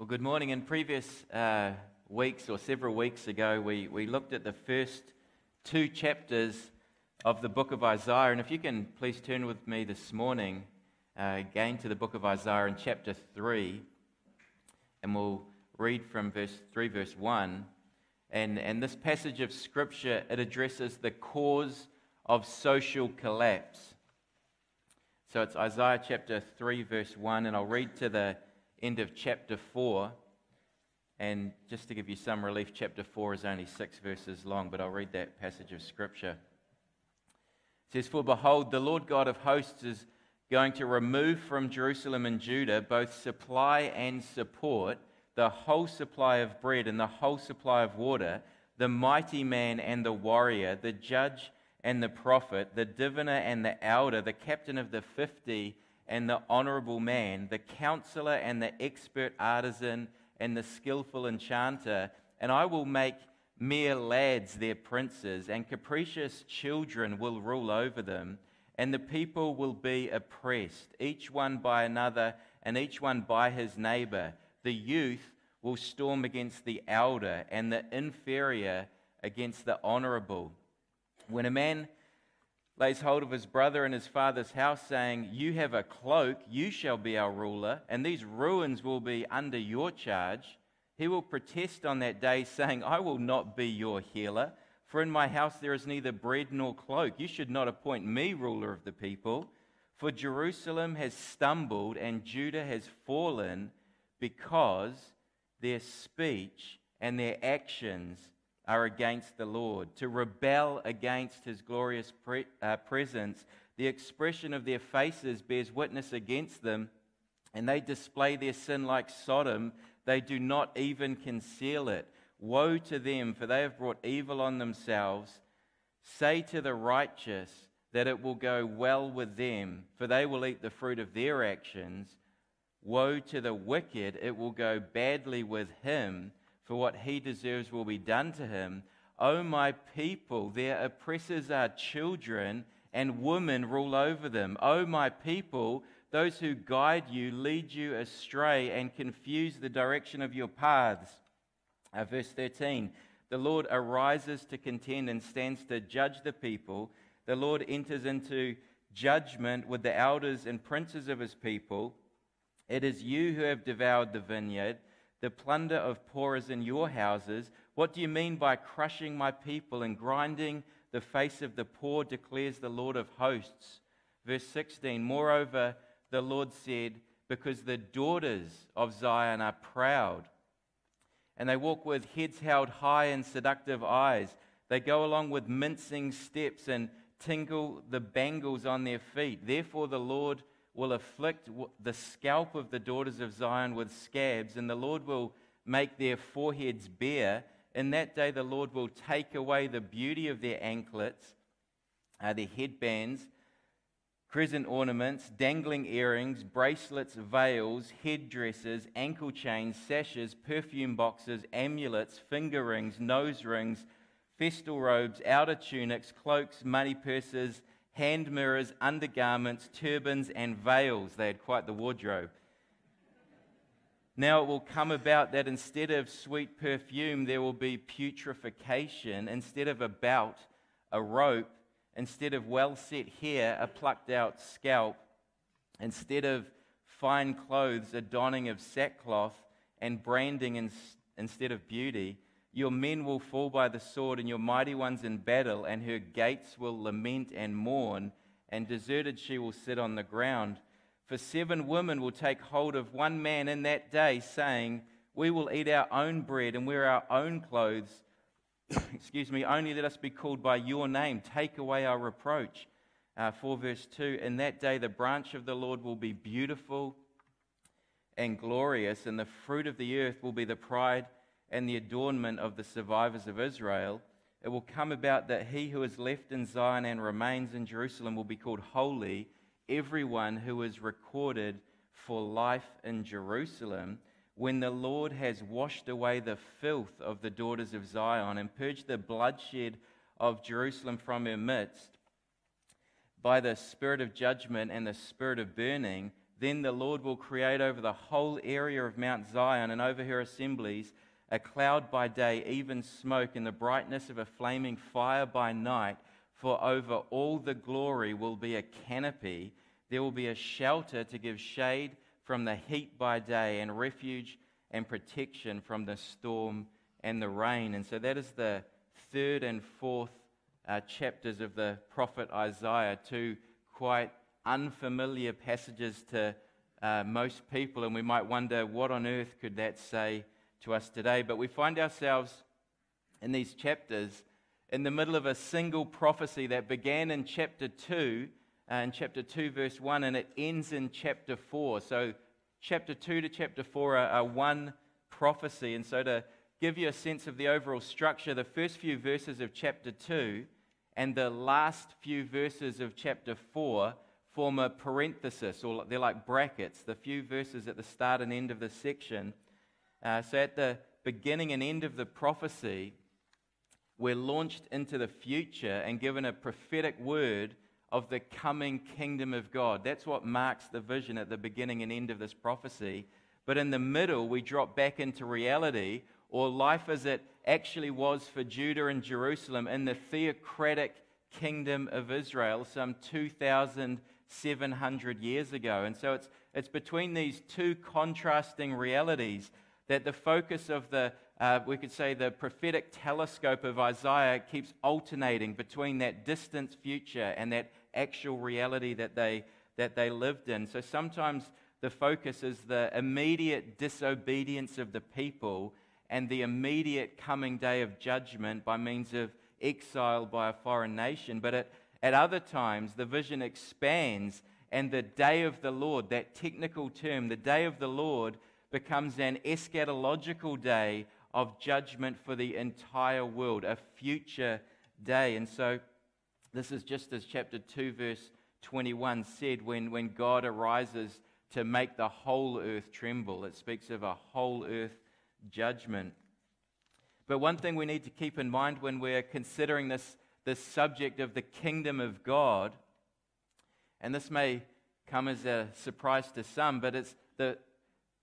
Well, good morning. In previous uh, weeks or several weeks ago, we, we looked at the first two chapters of the book of Isaiah. And if you can please turn with me this morning uh, again to the book of Isaiah in chapter 3, and we'll read from verse 3, verse 1. And, and this passage of scripture, it addresses the cause of social collapse. So it's Isaiah chapter 3, verse 1, and I'll read to the end of chapter 4. And just to give you some relief, chapter 4 is only six verses long, but I'll read that passage of Scripture. It says, For behold, the Lord God of hosts is going to remove from Jerusalem and Judah both supply and support, the whole supply of bread and the whole supply of water, the mighty man and the warrior, the judge and the prophet, the diviner and the elder, the captain of the fifty and the honorable man, the counselor and the expert artisan and the skillful enchanter, and I will make mere lads their princes, and capricious children will rule over them, and the people will be oppressed, each one by another, and each one by his neighbor. The youth will storm against the elder, and the inferior against the honorable. When a man lays hold of his brother in his father's house, saying, You have a cloak, you shall be our ruler, and these ruins will be under your charge. He will protest on that day, saying, I will not be your healer, for in my house there is neither bread nor cloak. You should not appoint me ruler of the people. For Jerusalem has stumbled and Judah has fallen because their speech and their actions are against the Lord, to rebel against his glorious pre- uh, presence. The expression of their faces bears witness against them, and they display their sin like Sodom. They do not even conceal it. Woe to them, for they have brought evil on themselves. Say to the righteous that it will go well with them, for they will eat the fruit of their actions. Woe to the wicked, it will go badly with him for what he deserves will be done to him. O my people, their oppressors are children, and women rule over them. O my people, those who guide you lead you astray and confuse the direction of your paths. Uh, verse 13 The Lord arises to contend and stands to judge the people. The Lord enters into judgment with the elders and princes of his people. It is you who have devoured the vineyard the plunder of poor is in your houses. What do you mean by crushing my people and grinding the face of the poor, declares the Lord of hosts? Verse 16 Moreover, the Lord said, Because the daughters of Zion are proud, and they walk with heads held high and seductive eyes. They go along with mincing steps and tingle the bangles on their feet. Therefore, the Lord will afflict the scalp of the daughters of Zion with scabs, and the Lord will make their foreheads bare. In that day, the Lord will take away the beauty of their anklets, uh, their headbands, crescent ornaments, dangling earrings, bracelets, veils, headdresses, ankle chains, sashes, perfume boxes, amulets, finger rings, nose rings, festal robes, outer tunics, cloaks, money purses hand mirrors, undergarments, turbans, and veils. They had quite the wardrobe. Now it will come about that instead of sweet perfume, there will be putrefaction. Instead of a belt, a rope. Instead of well set hair, a plucked out scalp. Instead of fine clothes, a donning of sackcloth, and branding in, instead of beauty. Your men will fall by the sword, and your mighty ones in battle, and her gates will lament and mourn, and deserted she will sit on the ground. For seven women will take hold of one man in that day, saying, We will eat our own bread and wear our own clothes. Excuse me, only let us be called by your name. Take away our reproach. Uh, 4 verse 2 In that day, the branch of the Lord will be beautiful and glorious, and the fruit of the earth will be the pride and the adornment of the survivors of Israel, it will come about that he who is left in Zion and remains in Jerusalem will be called holy, everyone who is recorded for life in Jerusalem. When the Lord has washed away the filth of the daughters of Zion and purged the bloodshed of Jerusalem from her midst, by the spirit of judgment and the spirit of burning, Then the Lord will create over the whole area of Mount Zion and over her assemblies a cloud by day, even smoke, and the brightness of a flaming fire by night. For over all the glory will be a canopy. There will be a shelter to give shade from the heat by day, and refuge and protection from the storm and the rain. And so that is the third and fourth uh, chapters of the prophet Isaiah, two quite unfamiliar passages to uh, most people, and we might wonder what on earth could that say to us today. But we find ourselves in these chapters in the middle of a single prophecy that began in chapter 2, uh, in chapter 2, verse 1, and it ends in chapter 4. So, chapter 2 to chapter 4 are, are one prophecy. And so, to give you a sense of the overall structure, the first few verses of chapter 2 and the last few verses of chapter 4 form a parenthesis, or they're like brackets, the few verses at the start and end of the section. Uh, so at the beginning and end of the prophecy, we're launched into the future and given a prophetic word of the coming kingdom of God. That's what marks the vision at the beginning and end of this prophecy. But in the middle, we drop back into reality, or life as it actually was for Judah and Jerusalem in the theocratic kingdom of Israel some 2,700 years ago. And so it's, it's between these two contrasting realities that the focus of the, uh, we could say, the prophetic telescope of Isaiah keeps alternating between that distant future and that actual reality that they, that they lived in. So sometimes the focus is the immediate disobedience of the people and the immediate coming day of judgment by means of exile by a foreign nation. But at, at other times, the vision expands, and the day of the Lord, that technical term, the day of the Lord, becomes an eschatological day of judgment for the entire world, a future day. And so, this is just as chapter 2, verse 21 said when, when God arises to make the whole earth tremble. It speaks of a whole earth judgment. But one thing we need to keep in mind when we're considering this, this subject of the kingdom of God, and this may come as a surprise to some, but it's the,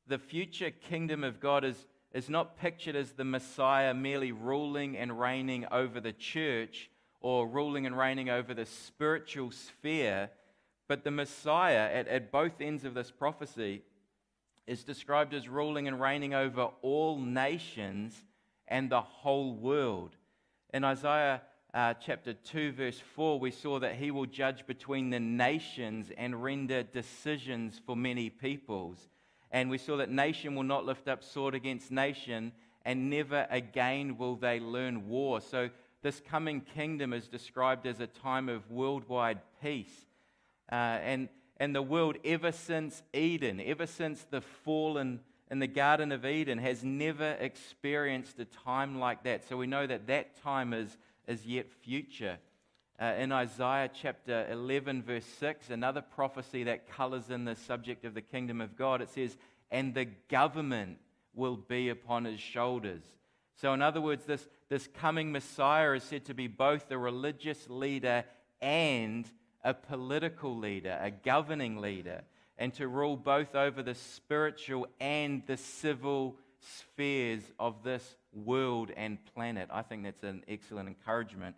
the future kingdom of God is, is not pictured as the Messiah merely ruling and reigning over the church or ruling and reigning over the spiritual sphere, but the Messiah at, at both ends of this prophecy is described as ruling and reigning over all nations and the whole world. In Isaiah uh, chapter 2, verse 4, we saw that he will judge between the nations and render decisions for many peoples. And we saw that nation will not lift up sword against nation, and never again will they learn war. So, this coming kingdom is described as a time of worldwide peace. Uh, and, and the world, ever since Eden, ever since the fall in, in the Garden of Eden, has never experienced a time like that. So, we know that that time is, is yet future. Uh, in Isaiah chapter 11, verse 6, another prophecy that colors in the subject of the kingdom of God, it says, And the government will be upon his shoulders. So, in other words, this, this coming Messiah is said to be both a religious leader and a political leader, a governing leader, and to rule both over the spiritual and the civil spheres of this world and planet. I think that's an excellent encouragement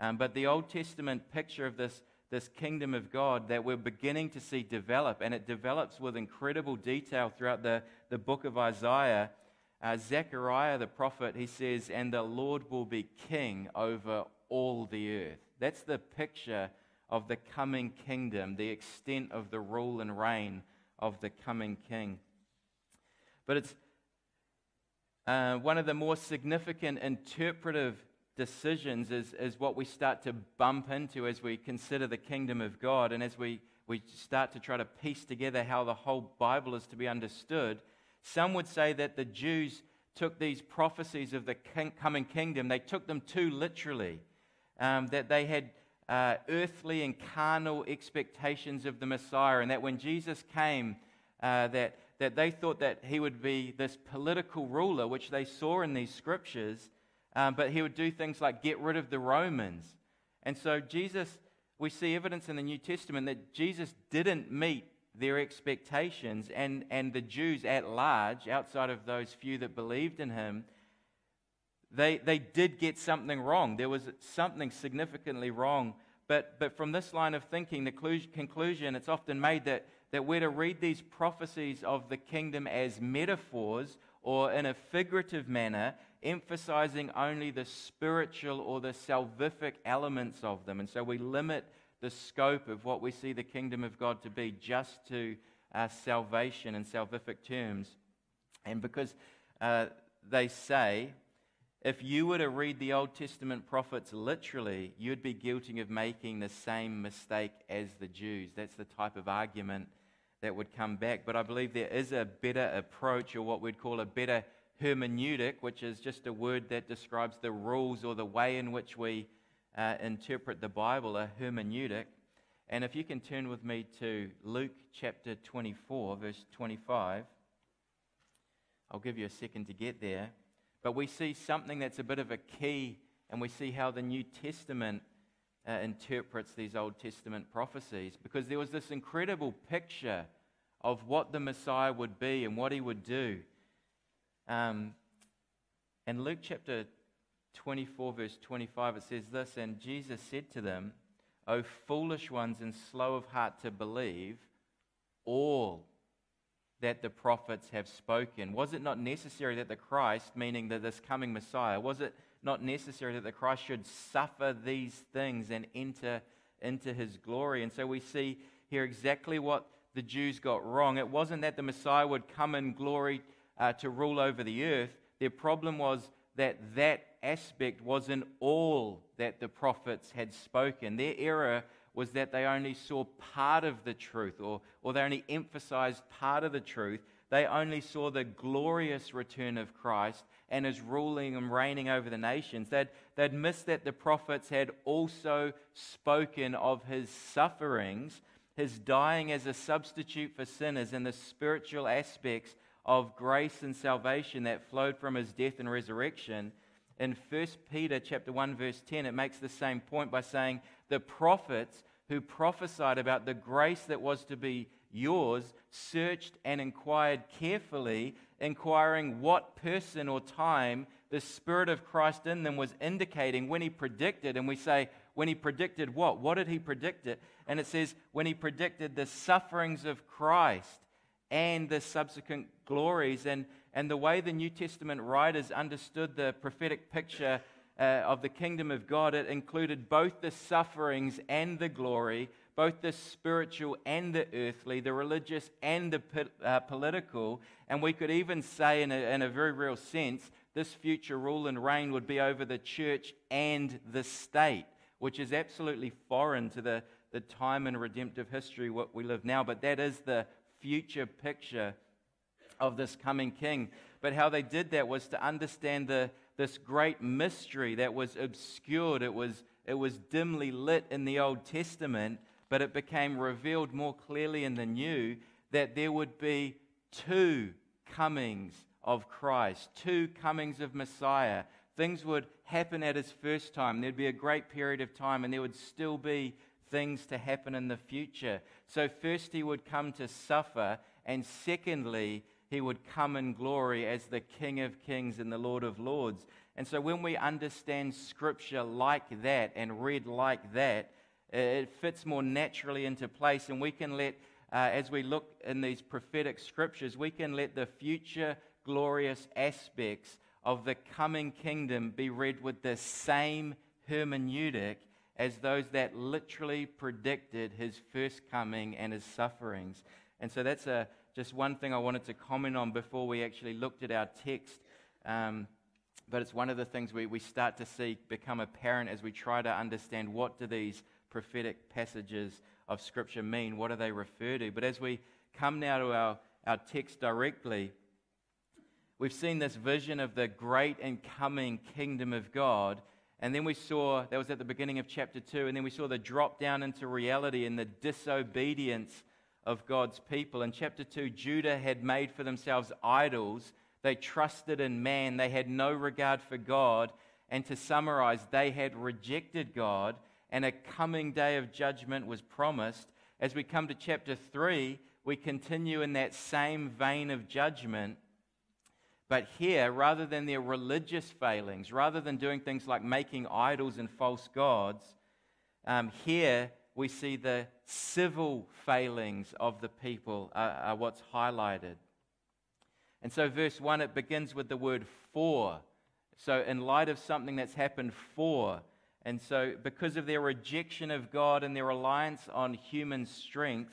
um, but the Old Testament picture of this, this kingdom of God that we're beginning to see develop, and it develops with incredible detail throughout the, the book of Isaiah. Uh, Zechariah the prophet, he says, and the Lord will be king over all the earth. That's the picture of the coming kingdom, the extent of the rule and reign of the coming king. But it's uh, one of the more significant interpretive decisions is, is what we start to bump into as we consider the kingdom of God and as we, we start to try to piece together how the whole Bible is to be understood. Some would say that the Jews took these prophecies of the king, coming kingdom, they took them too literally, um, that they had uh, earthly and carnal expectations of the Messiah, and that when Jesus came, uh, that, that they thought that he would be this political ruler, which they saw in these scriptures, um, but he would do things like get rid of the Romans. And so, Jesus, we see evidence in the New Testament that Jesus didn't meet their expectations. And, and the Jews at large, outside of those few that believed in him, they, they did get something wrong. There was something significantly wrong. But, but from this line of thinking, the conclusion, it's often made that, that we're to read these prophecies of the kingdom as metaphors or in a figurative manner, emphasizing only the spiritual or the salvific elements of them. And so we limit the scope of what we see the kingdom of God to be just to uh, salvation in salvific terms. And because uh, they say, if you were to read the Old Testament prophets literally, you'd be guilty of making the same mistake as the Jews. That's the type of argument that would come back. But I believe there is a better approach, or what we'd call a better hermeneutic, which is just a word that describes the rules or the way in which we uh, interpret the Bible, a hermeneutic. And if you can turn with me to Luke chapter 24, verse 25, I'll give you a second to get there. But we see something that's a bit of a key, and we see how the New Testament uh, interprets these Old Testament prophecies, because there was this incredible picture of what the Messiah would be and what he would do. Um, and Luke chapter 24, verse 25, it says this And Jesus said to them, O foolish ones and slow of heart to believe all that the prophets have spoken. Was it not necessary that the Christ, meaning that this coming Messiah, was it not necessary that the Christ should suffer these things and enter into his glory? And so we see here exactly what the Jews got wrong. It wasn't that the Messiah would come in glory uh, to rule over the earth. Their problem was that that aspect wasn't all that the prophets had spoken. Their error was that they only saw part of the truth, or, or they only emphasized part of the truth. They only saw the glorious return of Christ and his ruling and reigning over the nations. They'd, they'd missed that the prophets had also spoken of his sufferings, his dying as a substitute for sinners, and the spiritual aspects of grace and salvation that flowed from his death and resurrection. In 1 Peter chapter 1 verse 10 it makes the same point by saying the prophets who prophesied about the grace that was to be yours searched and inquired carefully inquiring what person or time the spirit of Christ in them was indicating when he predicted and we say when he predicted what? What did he predict it? And it says when he predicted the sufferings of Christ and the subsequent glories and and the way the New Testament writers understood the prophetic picture uh, of the kingdom of God, it included both the sufferings and the glory, both the spiritual and the earthly, the religious and the uh, political. And we could even say, in a, in a very real sense, this future rule and reign would be over the church and the state, which is absolutely foreign to the, the time and redemptive history what we live now. But that is the future picture of this coming king. But how they did that was to understand the, this great mystery that was obscured. It was, it was dimly lit in the Old Testament, but it became revealed more clearly in the New that there would be two comings of Christ, two comings of Messiah. Things would happen at his first time. There'd be a great period of time, and there would still be things to happen in the future. So, first, he would come to suffer, and secondly, he would come in glory as the King of Kings and the Lord of Lords. And so when we understand Scripture like that and read like that, it fits more naturally into place, and we can let, uh, as we look in these prophetic scriptures, we can let the future glorious aspects of the coming kingdom be read with the same hermeneutic as those that literally predicted his first coming and his sufferings. And so that's a, just one thing I wanted to comment on before we actually looked at our text. Um, but it's one of the things we, we start to see become apparent as we try to understand what do these prophetic passages of Scripture mean? What do they refer to? But as we come now to our, our text directly, we've seen this vision of the great and coming kingdom of God. And then we saw, that was at the beginning of chapter 2, and then we saw the drop down into reality and the disobedience of God's people. In chapter 2, Judah had made for themselves idols. They trusted in man. They had no regard for God. And to summarize, they had rejected God, and a coming day of judgment was promised. As we come to chapter 3, we continue in that same vein of judgment. But here, rather than their religious failings, rather than doing things like making idols and false gods, um, here we see the civil failings of the people are, are what's highlighted. And so, verse 1, it begins with the word for. So, in light of something that's happened for, and so because of their rejection of God and their reliance on human strength,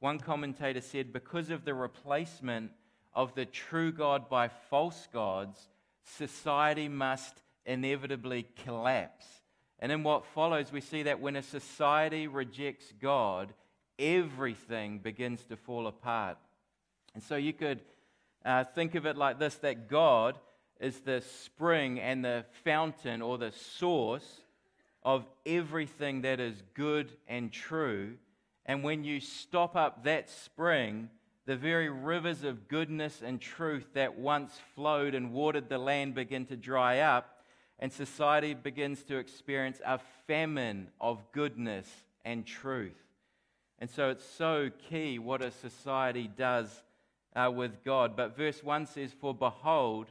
one commentator said, because of the replacement of the true God by false gods, society must inevitably collapse. And in what follows, we see that when a society rejects God, everything begins to fall apart. And so you could uh, think of it like this that God is the spring and the fountain or the source of everything that is good and true. And when you stop up that spring, the very rivers of goodness and truth that once flowed and watered the land begin to dry up, and society begins to experience a famine of goodness and truth. And so it's so key what a society does uh, with God. But verse 1 says, For behold,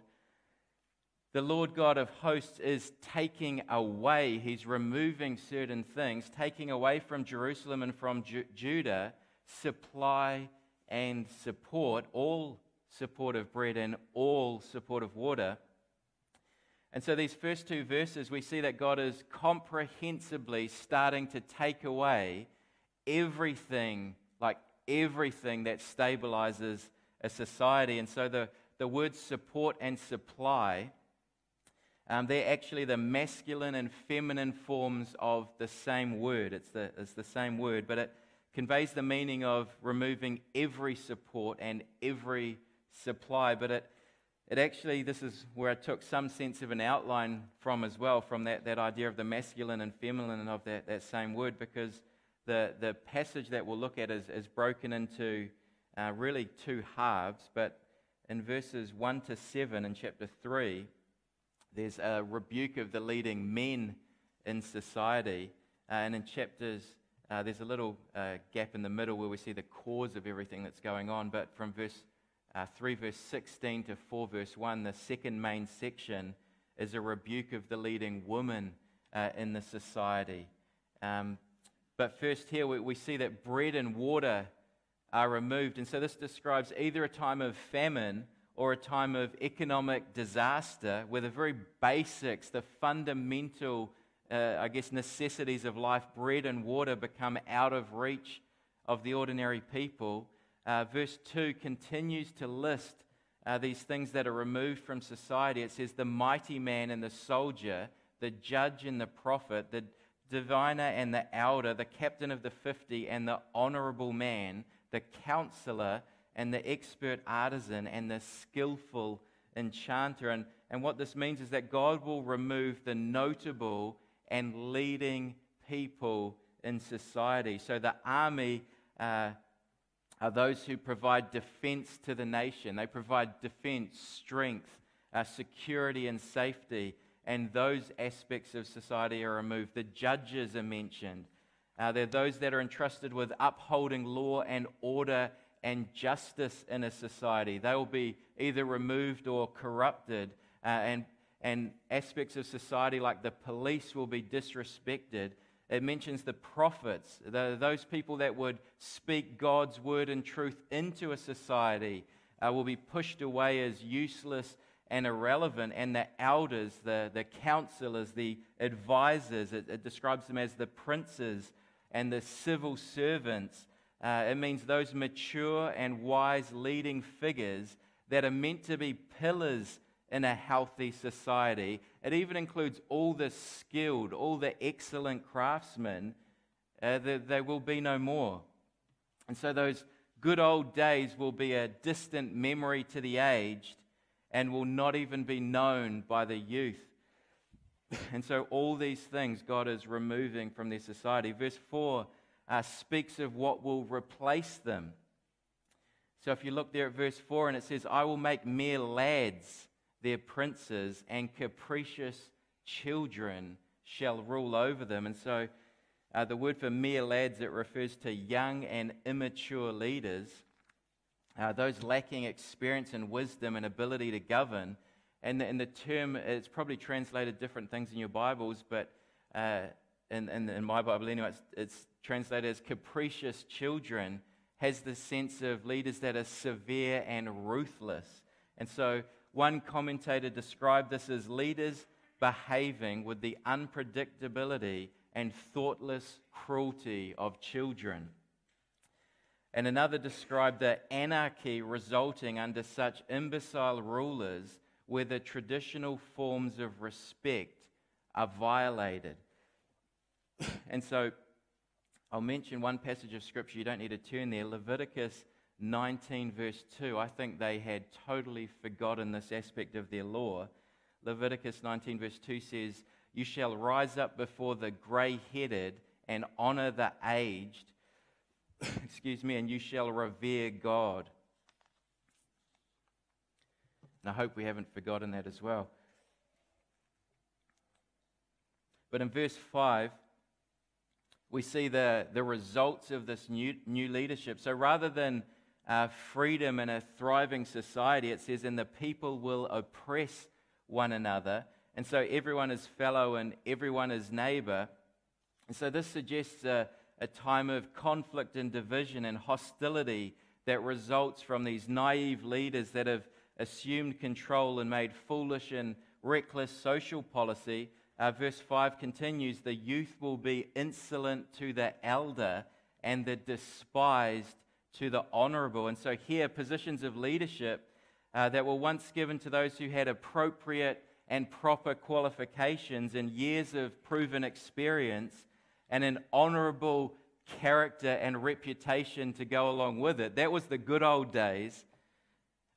the Lord God of hosts is taking away, he's removing certain things, taking away from Jerusalem and from Ju- Judah supply and support, all support of bread and all support of water. And so, these first two verses, we see that God is comprehensively starting to take away everything, like everything that stabilizes a society. And so, the, the words support and supply um, they're actually the masculine and feminine forms of the same word. It's the, it's the same word, but it conveys the meaning of removing every support and every supply. But it, it actually, this is where I took some sense of an outline from as well, from that, that idea of the masculine and feminine and of that, that same word, because the, the passage that we'll look at is, is broken into uh, really two halves. But in verses 1 to 7 in chapter 3, there's a rebuke of the leading men in society. Uh, and in chapters, uh, there's a little uh, gap in the middle where we see the cause of everything that's going on. But from verse uh, 3, verse 16 to 4, verse 1, the second main section is a rebuke of the leading woman uh, in the society. Um, but first, here we, we see that bread and water are removed. And so this describes either a time of famine or a time of economic disaster where the very basics, the fundamental, uh, I guess, necessities of life, bread and water, become out of reach of the ordinary people. Uh, verse 2 continues to list uh, these things that are removed from society. It says, The mighty man and the soldier, the judge and the prophet, the diviner and the elder, the captain of the fifty and the honorable man, the counselor and the expert artisan and the skillful enchanter. And, and what this means is that God will remove the notable and leading people in society. So the army uh, are those who provide defense to the nation, they provide defense, strength, uh, security, and safety. And those aspects of society are removed. The judges are mentioned. Uh, they're those that are entrusted with upholding law and order and justice in a society. They will be either removed or corrupted, uh, and, and aspects of society like the police will be disrespected. It mentions the prophets, the, those people that would speak God's word and truth into a society, uh, will be pushed away as useless and irrelevant. And the elders, the, the counselors, the advisors, it, it describes them as the princes and the civil servants uh, it means those mature and wise leading figures that are meant to be pillars in a healthy society. It even includes all the skilled, all the excellent craftsmen. Uh, there will be no more. And so those good old days will be a distant memory to the aged and will not even be known by the youth. And so all these things God is removing from their society. Verse 4 uh, speaks of what will replace them. So if you look there at verse 4, and it says, I will make mere lads their princes, and capricious children shall rule over them. And so uh, the word for mere lads, it refers to young and immature leaders. uh, those lacking experience and wisdom and ability to govern. And the, and the term, it's probably translated different things in your Bibles, but uh, in, in, in, my Bible anyway, it's, it's translated as capricious children, has the sense of leaders that are severe and ruthless. And so one commentator described this as leaders behaving with the unpredictability and thoughtless cruelty of children. And another described the anarchy resulting under such imbecile rulers where the traditional forms of respect are violated. and so I'll mention one passage of scripture, you don't need to turn there Leviticus 19, verse 2. I think they had totally forgotten this aspect of their law. Leviticus 19, verse 2 says, You shall rise up before the gray headed and honor the aged excuse me, and you shall revere God. And I hope we haven't forgotten that as well. But in verse 5, we see the, the results of this new, new leadership. So rather than uh, freedom and a thriving society, it says, and the people will oppress one another. And so everyone is fellow and everyone is neighbor. And so this suggests a, a time of conflict and division and hostility that results from these naive leaders that have assumed control and made foolish and reckless social policy. Uh, verse 5 continues The youth will be insolent to the elder, and the despised to the honorable. And so, here, positions of leadership uh, that were once given to those who had appropriate and proper qualifications and years of proven experience and an honorable character and reputation to go along with it. That was the good old days.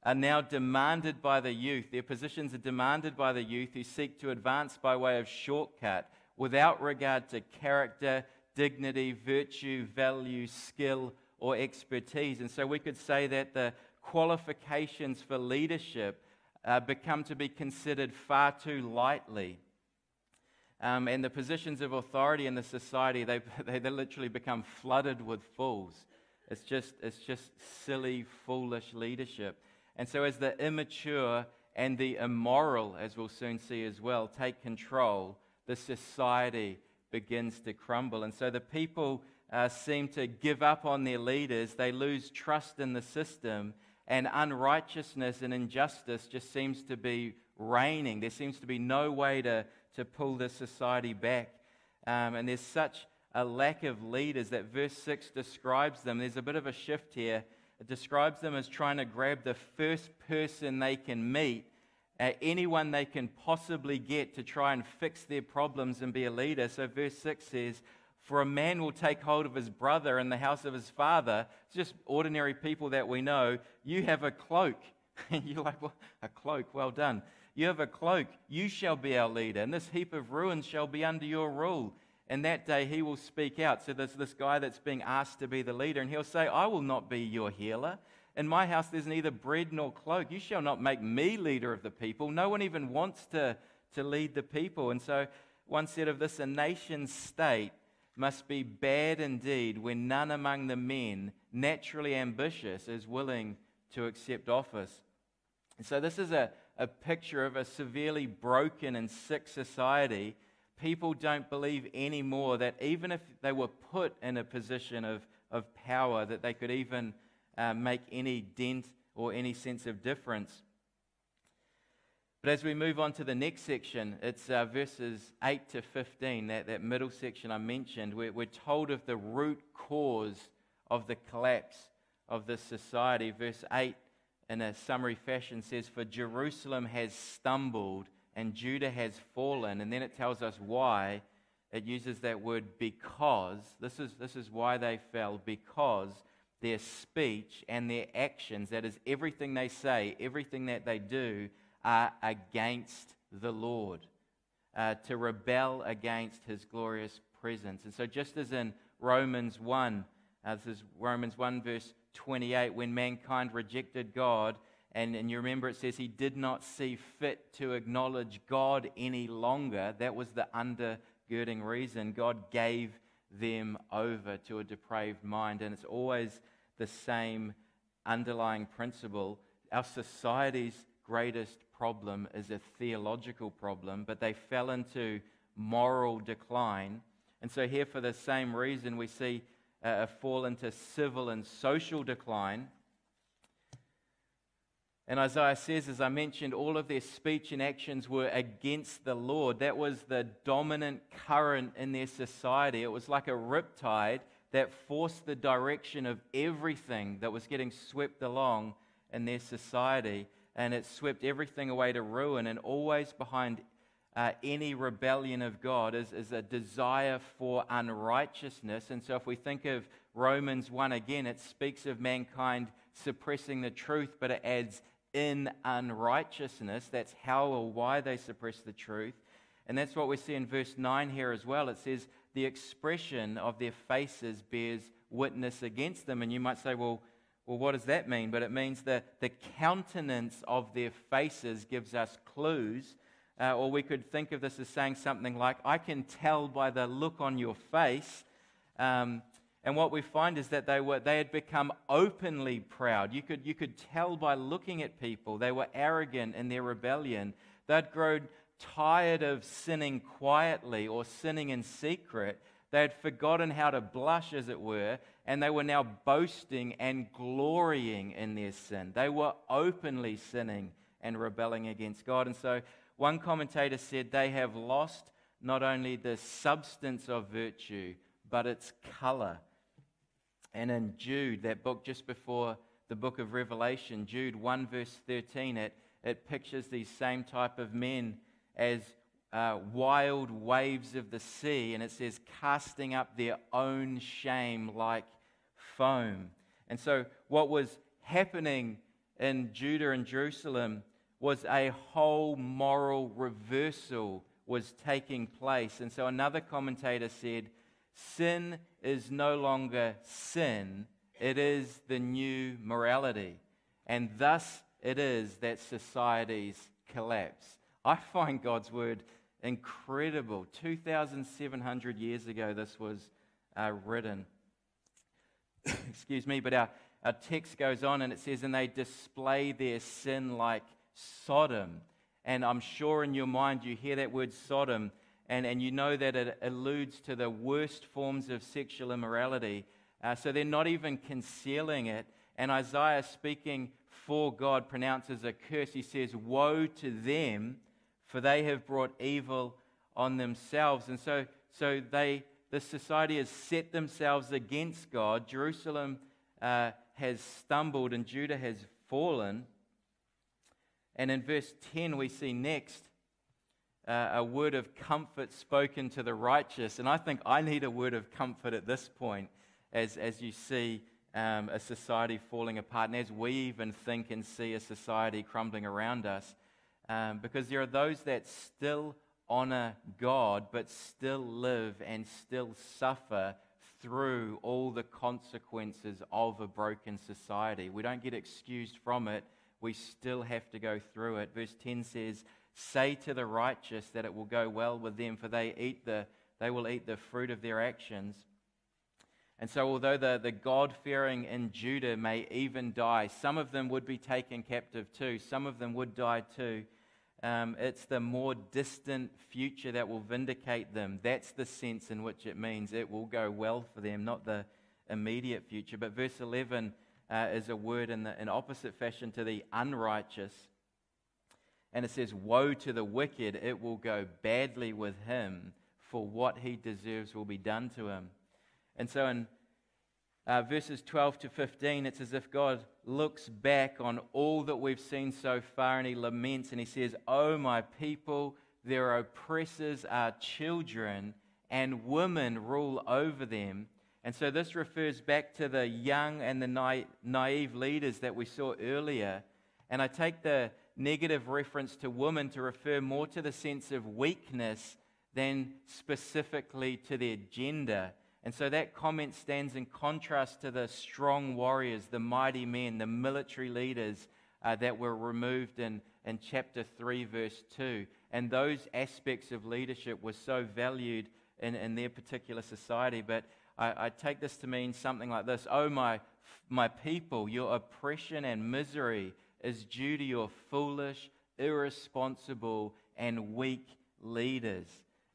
Are now demanded by the youth. Their positions are demanded by the youth who seek to advance by way of shortcut without regard to character, dignity, virtue, value, skill, or expertise. And so we could say that the qualifications for leadership uh, become to be considered far too lightly. Um, and the positions of authority in the society, they, they, they literally become flooded with fools. It's just, it's just silly, foolish leadership. And so, as the immature and the immoral, as we'll soon see as well, take control, the society begins to crumble. And so, the people uh, seem to give up on their leaders, they lose trust in the system, and unrighteousness and injustice just seems to be reigning. There seems to be no way to to pull this society back. Um, and there's such a lack of leaders that verse 6 describes them. There's a bit of a shift here. It describes them as trying to grab the first person they can meet, uh, anyone they can possibly get to try and fix their problems and be a leader. So, verse 6 says, For a man will take hold of his brother in the house of his father. It's just ordinary people that we know. You have a cloak. And you're like, well, a cloak, well done. You have a cloak. You shall be our leader, and this heap of ruins shall be under your rule. And that day he will speak out. So there's this guy that's being asked to be the leader, and he'll say, I will not be your healer. In my house there's neither bread nor cloak. You shall not make me leader of the people. No one even wants to, to lead the people. And so one said of this, a nation state must be bad indeed when none among the men, naturally ambitious, is willing to accept office. And so this is a, a picture of a severely broken and sick society, people don't believe anymore that even if they were put in a position of, of power, that they could even uh, make any dent or any sense of difference. But as we move on to the next section, it's uh, verses 8 to 15, that, that middle section I mentioned, we're, we're told of the root cause of the collapse of this society. Verse 8 in a summary fashion says, For Jerusalem has stumbled and Judah has fallen. And then it tells us why. It uses that word because. This is, this is why they fell, because their speech and their actions, that is, everything they say, everything that they do, against the Lord, uh, to rebel against his glorious presence. And so, just as in Romans 1, uh, this is Romans 1, verse 28, when mankind rejected God, and, and you remember it says he did not see fit to acknowledge God any longer. That was the undergirding reason. God gave them over to a depraved mind. And it's always the same underlying principle. Our society's greatest problem is a theological problem, but they fell into moral decline. And so, here, for the same reason, we see uh, a fall into civil and social decline. And Isaiah says, as I mentioned, all of their speech and actions were against the Lord. That was the dominant current in their society. It was like a riptide that forced the direction of everything that was getting swept along in their society. And it swept everything away to ruin. And always behind uh, any rebellion of God is, is a desire for unrighteousness. And so if we think of Romans 1 again, it speaks of mankind suppressing the truth, but it adds in unrighteousness. That's how or why they suppress the truth. And that's what we see in verse 9 here as well. It says, the expression of their faces bears witness against them. And you might say, well, well, what does that mean? But it means that the countenance of their faces gives us clues. Uh, or we could think of this as saying something like, I can tell by the look on your face um, and what we find is that they, were, they had become openly proud. You could, you could tell by looking at people. They were arrogant in their rebellion. They'd grown tired of sinning quietly or sinning in secret. They had forgotten how to blush, as it were, and they were now boasting and glorying in their sin. They were openly sinning and rebelling against God. And so one commentator said they have lost not only the substance of virtue, but its color. And in Jude, that book just before the book of Revelation, Jude 1, verse 13, it, it pictures these same type of men as uh, wild waves of the sea, and it says, casting up their own shame like foam. And so, what was happening in Judah and Jerusalem was a whole moral reversal was taking place. And so, another commentator said, Sin is no longer sin, it is the new morality. And thus it is that societies collapse. I find God's word incredible. 2,700 years ago, this was uh, written. Excuse me, but our, our text goes on and it says, And they display their sin like Sodom. And I'm sure in your mind you hear that word Sodom and, and you know that it alludes to the worst forms of sexual immorality. Uh, so they're not even concealing it. And Isaiah, speaking for God, pronounces a curse. He says, Woe to them, for they have brought evil on themselves. And so, so they, the society has set themselves against God. Jerusalem uh, has stumbled and Judah has fallen. And in verse 10, we see next uh, a word of comfort spoken to the righteous. And I think I need a word of comfort at this point as, as you see um, a society falling apart and as we even think and see a society crumbling around us. Um, because there are those that still honor God but still live and still suffer through all the consequences of a broken society. We don't get excused from it. We still have to go through it. Verse 10 says, Say to the righteous that it will go well with them, for they, eat the, they will eat the fruit of their actions. And so, although the, the God fearing in Judah may even die, some of them would be taken captive too, some of them would die too. Um, it's the more distant future that will vindicate them. That's the sense in which it means it will go well for them, not the immediate future. But verse 11 uh, is a word in, the, in opposite fashion to the unrighteous. And it says, Woe to the wicked, it will go badly with him, for what he deserves will be done to him. And so in uh, verses 12 to 15, it's as if God looks back on all that we've seen so far and he laments and he says, Oh, my people, their oppressors are children, and women rule over them. And so this refers back to the young and the na- naive leaders that we saw earlier. And I take the negative reference to women to refer more to the sense of weakness than specifically to their gender. And so that comment stands in contrast to the strong warriors, the mighty men, the military leaders uh, that were removed in, in chapter 3, verse 2. And those aspects of leadership were so valued in, in their particular society. But I, I take this to mean something like this Oh, my my people, your oppression and misery is due to your foolish, irresponsible, and weak leaders.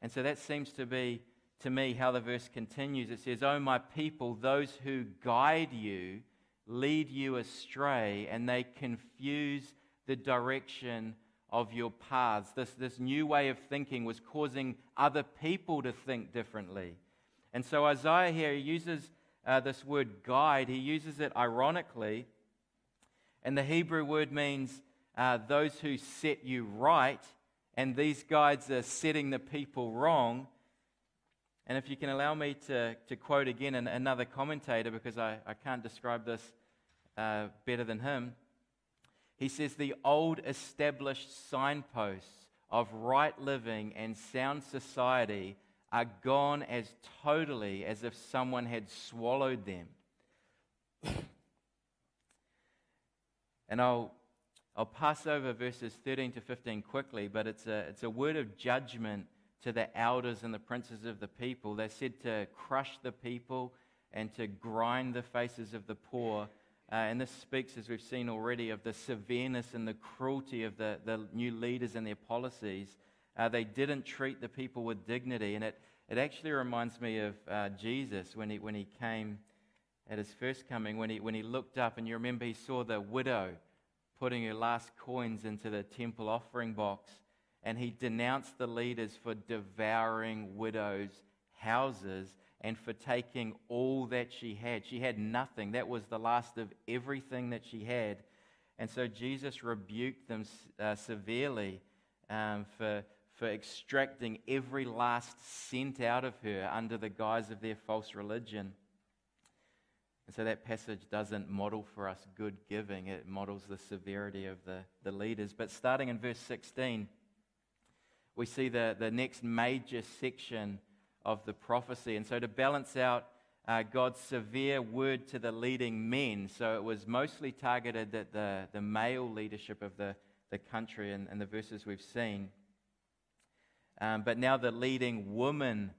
And so that seems to be, to me, how the verse continues. It says, Oh, my people, those who guide you lead you astray, and they confuse the direction of your paths. This, this new way of thinking was causing other people to think differently. And so Isaiah here uses uh, this word guide, he uses it ironically. And the Hebrew word means uh, those who set you right, and these guides are setting the people wrong. And if you can allow me to, to quote again another commentator, because I, I can't describe this uh, better than him, he says the old established signposts of right living and sound society are gone as totally as if someone had swallowed them. and I'll, I'll pass over verses 13 to 15 quickly, but it's a, it's a word of judgment to the elders and the princes of the people. They're said to crush the people and to grind the faces of the poor. Uh, and this speaks, as we've seen already, of the severeness and the cruelty of the, the new leaders and their policies. Uh, they didn't treat the people with dignity. And it, it actually reminds me of uh, Jesus when he, when he came at his first coming, when he, when he looked up, and you remember he saw the widow putting her last coins into the temple offering box. And he denounced the leaders for devouring widows' houses and for taking all that she had. She had nothing. That was the last of everything that she had. And so Jesus rebuked them uh, severely um, for, for extracting every last cent out of her under the guise of their false religion. And so that passage doesn't model for us good giving, it models the severity of the, the leaders. But starting in verse 16, we see the, the next major section of the prophecy. And so to balance out uh, God's severe word to the leading men, so it was mostly targeted at the, the male leadership of the, the country and, and the verses we've seen. Um, but now the leading women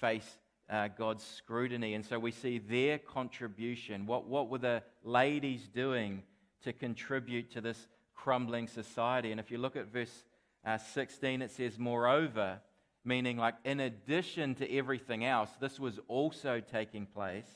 face uh, God's scrutiny. And so we see their contribution. What, what were the ladies doing to contribute to this crumbling society? And if you look at verse uh, 16, it says, Moreover, meaning like in addition to everything else, this was also taking place.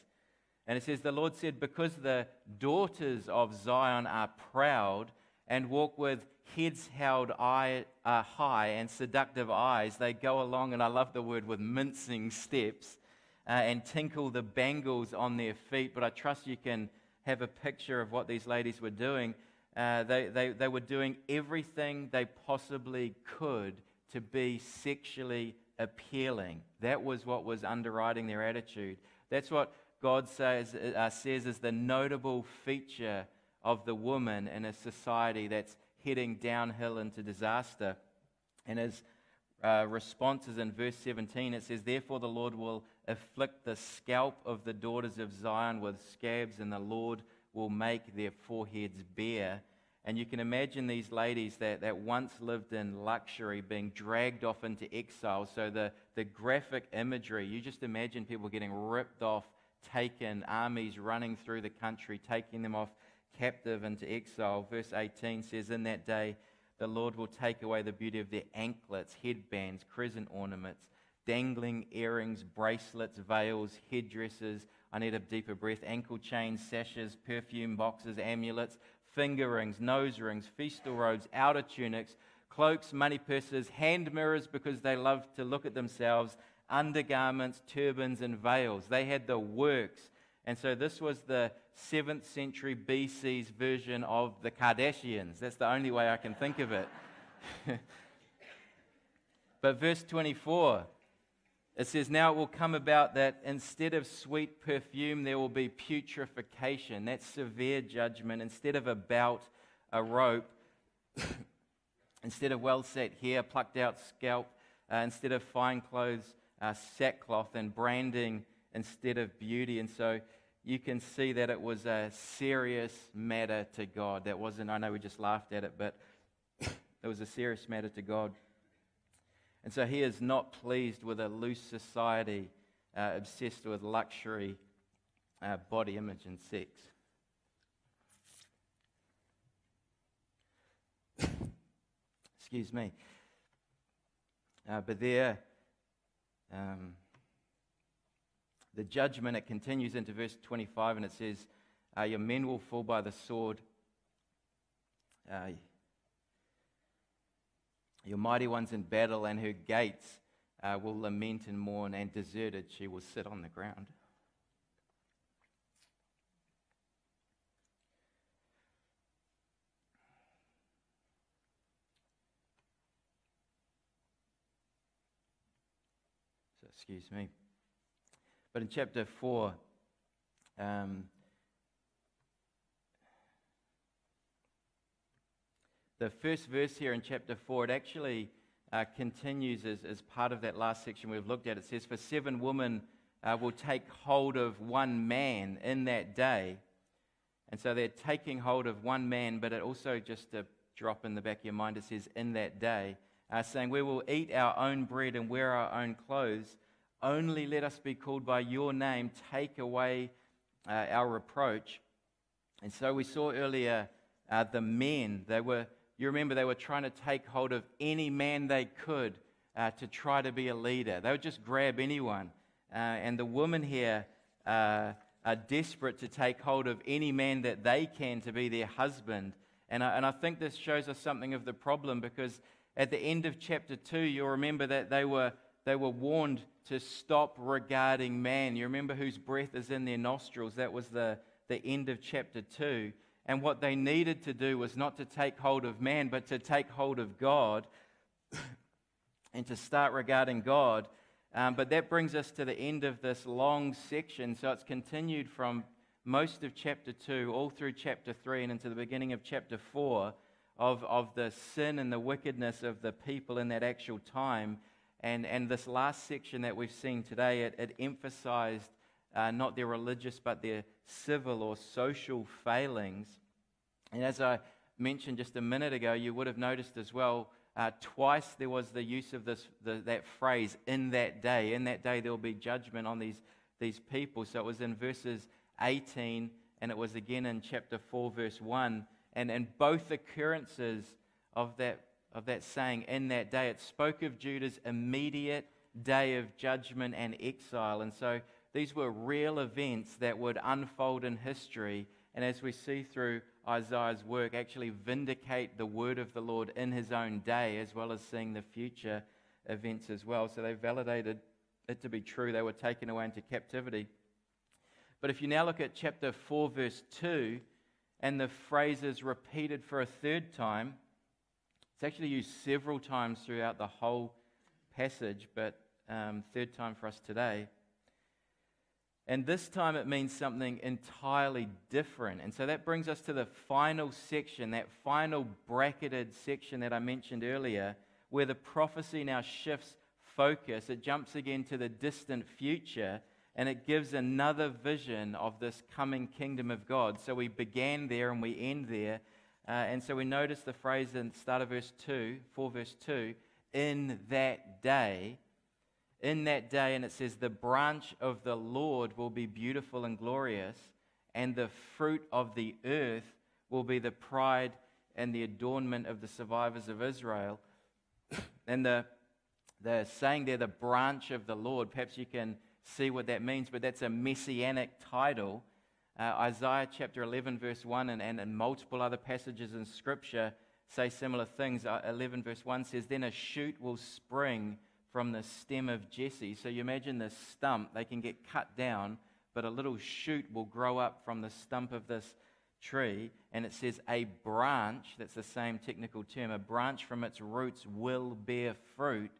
And it says, The Lord said, Because the daughters of Zion are proud and walk with heads held uh, high and seductive eyes, they go along, and I love the word, with mincing steps uh, and tinkle the bangles on their feet. But I trust you can have a picture of what these ladies were doing. Uh, they, they, they were doing everything they possibly could to be sexually appealing. That was what was underwriting their attitude. That's what God says, uh, says is the notable feature of the woman in a society that's heading downhill into disaster. And his uh, response is in verse 17. It says, Therefore the Lord will afflict the scalp of the daughters of Zion with scabs, and the Lord will make their foreheads bare. And you can imagine these ladies that, that once lived in luxury being dragged off into exile. So the, the graphic imagery, you just imagine people getting ripped off, taken, armies running through the country, taking them off captive into exile. Verse 18 says, In that day, the Lord will take away the beauty of their anklets, headbands, crescent ornaments, dangling earrings, bracelets, veils, headdresses. I need a deeper breath. Ankle chains, sashes, perfume boxes, amulets, finger rings, nose rings, festal robes, outer tunics, cloaks, money purses, hand mirrors because they love to look at themselves, undergarments, turbans, and veils. They had the works. And so this was the 7th century BC's version of the Kardashians. That's the only way I can think of it. but verse 24, it says, Now it will come about that instead of sweet perfume, there will be putrefaction. That's severe judgment. Instead of a belt, a rope. instead of well set hair, plucked out scalp. Uh, instead of fine clothes, uh, sackcloth. And branding instead of beauty. And so you can see that it was a serious matter to God. That wasn't, I know we just laughed at it, but it was a serious matter to God. And so he is not pleased with a loose society uh, obsessed with luxury, uh, body image, and sex. Excuse me. Uh, but there, um, the judgment, it continues into verse 25 and it says, uh, Your men will fall by the sword. Uh, your mighty ones in battle, and her gates uh, will lament and mourn, and deserted she will sit on the ground. So, excuse me. But in chapter 4, um, the first verse here in chapter 4, it actually uh, continues as, as part of that last section we've looked at. It says, For seven women uh, will take hold of one man in that day. And so they're taking hold of one man, but it also, just to drop in the back of your mind, it says, In that day, uh, saying, We will eat our own bread and wear our own clothes only let us be called by your name. Take away uh, our reproach. And so we saw earlier uh, the men. They were, you remember, they were trying to take hold of any man they could uh, to try to be a leader. They would just grab anyone. Uh, and the women here uh, are desperate to take hold of any man that they can to be their husband. And I, and I think this shows us something of the problem because at the end of chapter 2, you'll remember that they were they were warned to stop regarding man. You remember whose breath is in their nostrils? That was the, the end of chapter 2. And what they needed to do was not to take hold of man, but to take hold of God and to start regarding God. Um, but that brings us to the end of this long section. So it's continued from most of chapter 2 all through chapter 3 and into the beginning of chapter 4 of, of the sin and the wickedness of the people in that actual time. And, and this last section that we've seen today, it, it emphasized uh, not their religious, but their civil or social failings. And as I mentioned just a minute ago, you would have noticed as well, uh, twice there was the use of this, the, that phrase, in that day. In that day, there will be judgment on these, these people. So it was in verses 18, and it was again in chapter 4, verse 1. And, and both occurrences of that of that saying in that day. It spoke of Judah's immediate day of judgment and exile. And so these were real events that would unfold in history. And as we see through Isaiah's work, actually vindicate the word of the Lord in his own day, as well as seeing the future events as well. So they validated it to be true. They were taken away into captivity. But if you now look at chapter 4, verse 2, and the phrase is repeated for a third time, it's actually used several times throughout the whole passage, but um, third time for us today. And this time it means something entirely different. And so that brings us to the final section, that final bracketed section that I mentioned earlier, where the prophecy now shifts focus. It jumps again to the distant future and it gives another vision of this coming kingdom of God. So we began there and we end there. Uh, and so we notice the phrase in the start of verse 2, 4 verse 2, in that day. In that day, and it says, the branch of the Lord will be beautiful and glorious, and the fruit of the earth will be the pride and the adornment of the survivors of Israel. and the, the saying there, the branch of the Lord, perhaps you can see what that means, but that's a messianic title uh, Isaiah chapter 11, verse 1, and, and, and, multiple other passages in Scripture say similar things. Uh, 11, verse 1 says, Then a shoot will spring from the stem of Jesse. So you imagine this stump, they can get cut down, but a little shoot will grow up from the stump of this tree. And it says, A branch, that's the same technical term, a branch from its roots will bear fruit,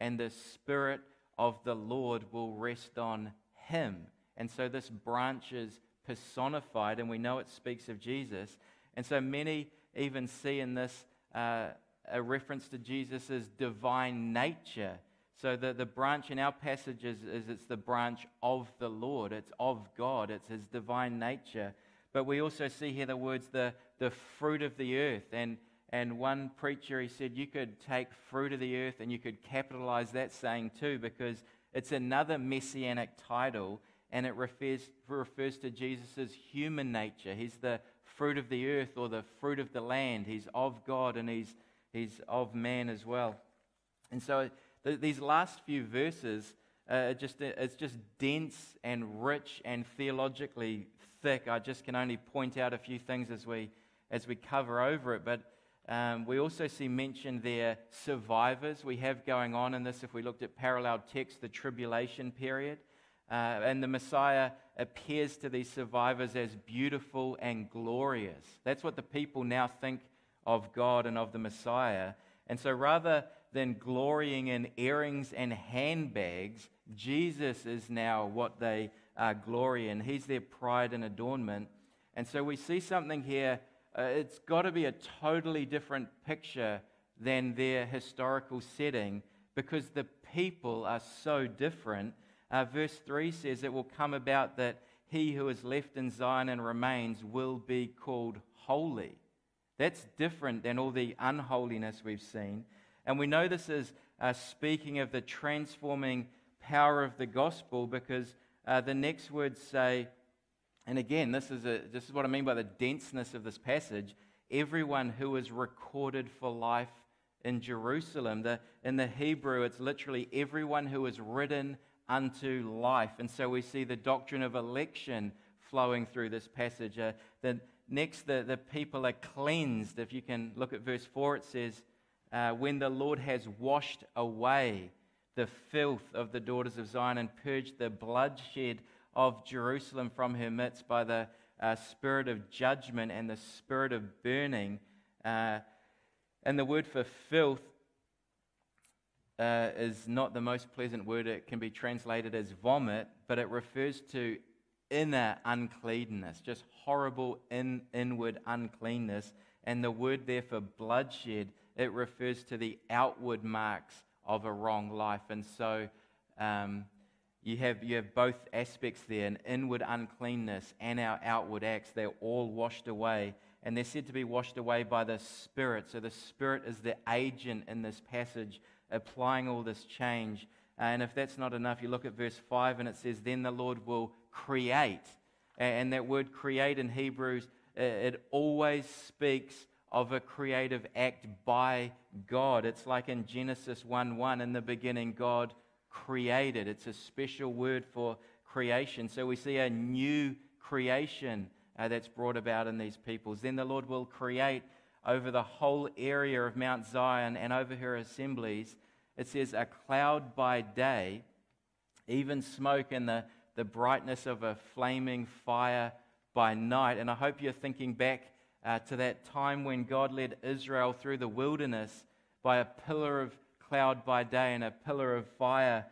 and the Spirit of the Lord will rest on him. And so this branch is personified, and we know it speaks of Jesus. And so many even see in this uh, a reference to Jesus' divine nature. So the, the branch in our passage is, is it's the branch of the Lord, it's of God, it's his divine nature. But we also see here the words the, the fruit of the earth. And, and one preacher, he said, you could take fruit of the earth and you could capitalize that saying too, because it's another messianic title and it refers, refers to Jesus' human nature. He's the fruit of the earth or the fruit of the land. He's of God and he's, he's of man as well. And so th- these last few verses, uh, just, it's just dense and rich and theologically thick. I just can only point out a few things as we, as we cover over it. But um, we also see mentioned there survivors we have going on in this. If we looked at parallel text, the tribulation period. Uh, and the Messiah appears to these survivors as beautiful and glorious. That's what the people now think of God and of the Messiah. And so rather than glorying in earrings and handbags, Jesus is now what they uh, glory in. He's their pride and adornment. And so we see something here. Uh, it's got to be a totally different picture than their historical setting because the people are so different. Uh, verse 3 says, It will come about that he who is left in Zion and remains will be called holy. That's different than all the unholiness we've seen. And we know this is uh, speaking of the transforming power of the gospel because uh, the next words say, and again, this is, a, this is what I mean by the denseness of this passage everyone who is recorded for life in Jerusalem. The, in the Hebrew, it's literally everyone who is written unto life. And so we see the doctrine of election flowing through this passage. Uh, the, next, the, the people are cleansed. If you can look at verse 4, it says, uh, When the Lord has washed away the filth of the daughters of Zion and purged the bloodshed of Jerusalem from her midst by the uh, spirit of judgment and the spirit of burning. Uh, and the word for filth uh, is not the most pleasant word. It can be translated as vomit, but it refers to inner uncleanness, just horrible in, inward uncleanness. And the word there for bloodshed, it refers to the outward marks of a wrong life. And so um, you, have, you have both aspects there an inward uncleanness and our outward acts. They're all washed away. And they're said to be washed away by the Spirit. So the Spirit is the agent in this passage, applying all this change. And if that's not enough, you look at verse 5 and it says, Then the Lord will create. And that word create in Hebrews, it always speaks of a creative act by God. It's like in Genesis 1 1, in the beginning, God created. It's a special word for creation. So we see a new creation uh, that's brought about in these peoples. Then the Lord will create over the whole area of Mount Zion and over her assemblies. It says, a cloud by day, even smoke and the, the brightness of a flaming fire by night. And I hope you're thinking back uh, to that time when God led Israel through the wilderness by a pillar of cloud by day and a pillar of fire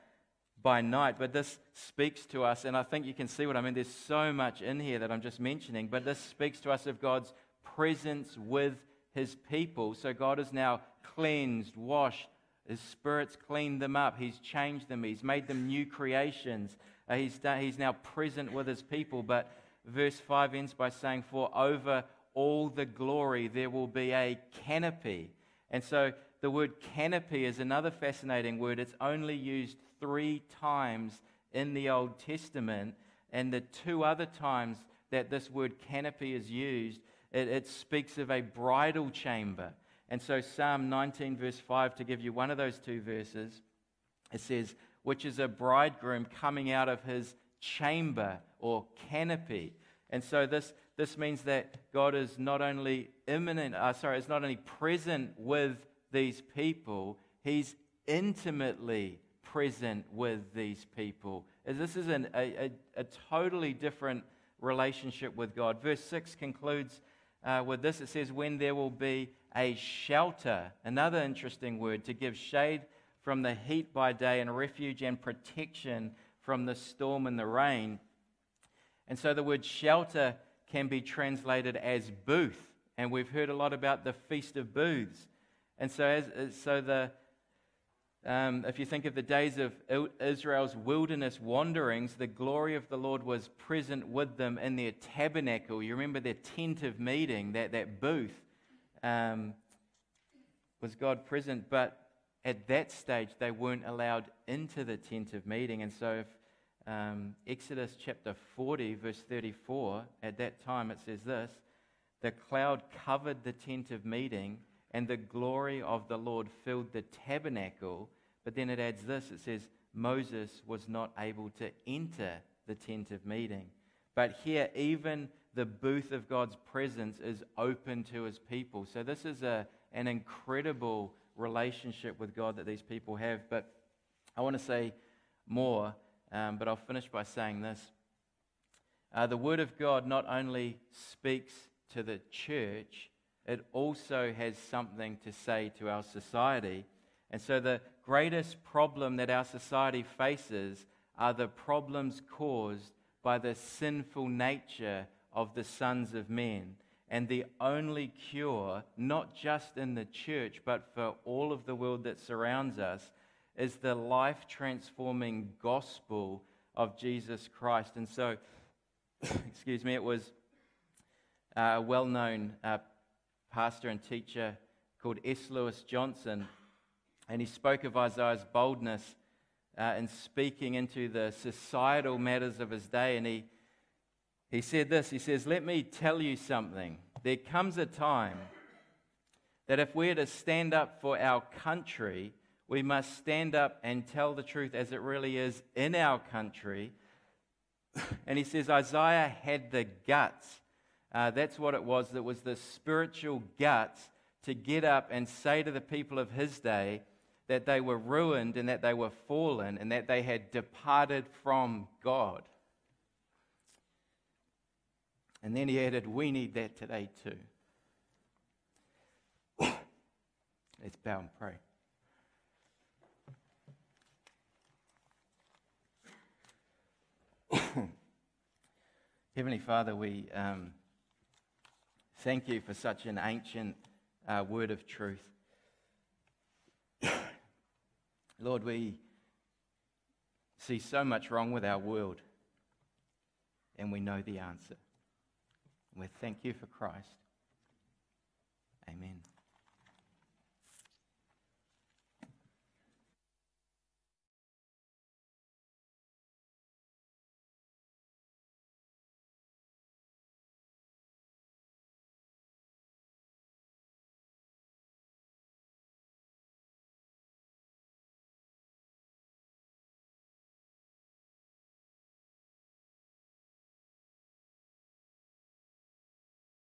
by night. But this speaks to us, and I think you can see what I mean. There's so much in here that I'm just mentioning, but this speaks to us of God's presence with his people. So God is now cleansed, washed, his spirit's cleaned them up, he's changed them, he's made them new creations. Uh, he's, done, he's now present with his people. But verse 5 ends by saying, For over all the glory, there will be a canopy. And so the word canopy is another fascinating word. It's only used three times in the Old Testament. And the two other times that this word canopy is used, it, it speaks of a bridal chamber. And so, Psalm 19, verse 5, to give you one of those two verses, it says, which is a bridegroom coming out of his chamber or canopy. And so, this, this means that God is not only imminent, uh, sorry, is not only present with these people, He's intimately present with these people. This is an, a, a, a, totally different relationship with God. Verse 6 concludes uh, with this it says, When there will be a shelter, another interesting word, to give shade from the heat by day and refuge and protection from the storm and the rain. And so the word shelter can be translated as booth. And we've heard a lot about the Feast of Booths. And so, as, so the, um, if you think of the days of Israel's wilderness wanderings, the glory of the Lord was present with them in their tabernacle. You remember their tent of meeting, that, that booth. Um, was God present? But at that stage, they weren't allowed into the tent of meeting. And so, if um, Exodus chapter 40, verse 34, at that time it says this The cloud covered the tent of meeting, and the glory of the Lord filled the tabernacle. But then it adds this it says, Moses was not able to enter the tent of meeting. But here, even the booth of God's presence is open to his people. So, this is a, an incredible relationship with God that these people have. But I want to say more, um, but I'll finish by saying this. Uh, the Word of God not only speaks to the church, it also has something to say to our society. And so, the greatest problem that our society faces are the problems caused by the sinful nature of the sons of men. And the only cure, not just in the church, but for all of the world that surrounds us, is the life transforming gospel of Jesus Christ. And so, excuse me, it was a well known uh, pastor and teacher called S. Lewis Johnson, and he spoke of Isaiah's boldness uh, in speaking into the societal matters of his day. And he, he said this He says, Let me tell you something. There comes a time that if we're to stand up for our country, we must stand up and tell the truth as it really is in our country. And he says Isaiah had the guts. Uh, that's what it was. That was the spiritual guts to get up and say to the people of his day that they were ruined and that they were fallen and that they had departed from God. And then he added, We need that today too. Let's bow and pray. Heavenly Father, we um, thank you for such an ancient uh, word of truth. Lord, we see so much wrong with our world, and we know the answer. We thank you for Christ. Amen.